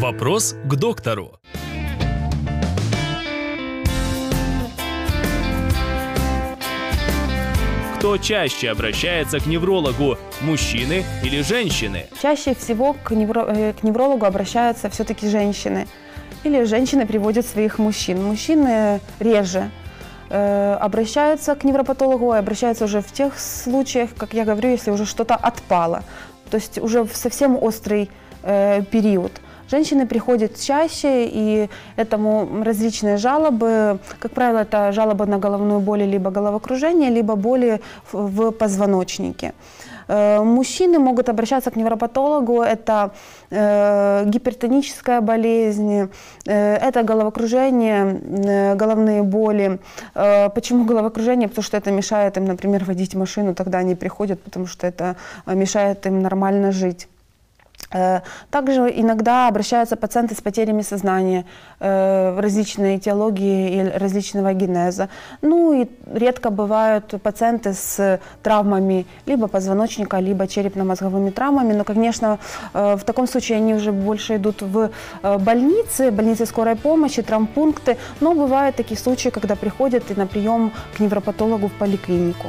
Вопрос к доктору. Кто чаще обращается к неврологу, мужчины или женщины? Чаще всего к, невро- э, к неврологу обращаются все-таки женщины. Или женщины приводят своих мужчин. Мужчины реже э, обращаются к невропатологу, и обращаются уже в тех случаях, как я говорю, если уже что-то отпало. То есть уже в совсем острый э, период. Женщины приходят чаще, и этому различные жалобы. Как правило, это жалобы на головную боль, либо головокружение, либо боли в, позвоночнике. Э, Мужчины могут обращаться к невропатологу. Это э, гипертоническая болезнь, э, это головокружение, э, головные боли. Э, Почему головокружение? Потому что это мешает им, например, водить машину. Тогда они приходят, потому что это э, мешает им нормально жить. Э, Также иногда обращаются пациенты с потерями сознания, э, различной этиологии и различного генеза. Ну и редко бывают пациенты с травмами либо позвоночника, либо черепно-мозговыми травмами. Но, конечно, э, в таком случае они уже больше идут в больницы, больницы скорой помощи, травмпункты. Но бывают такие случаи, когда приходят и на прием к невропатологу в поликлинику.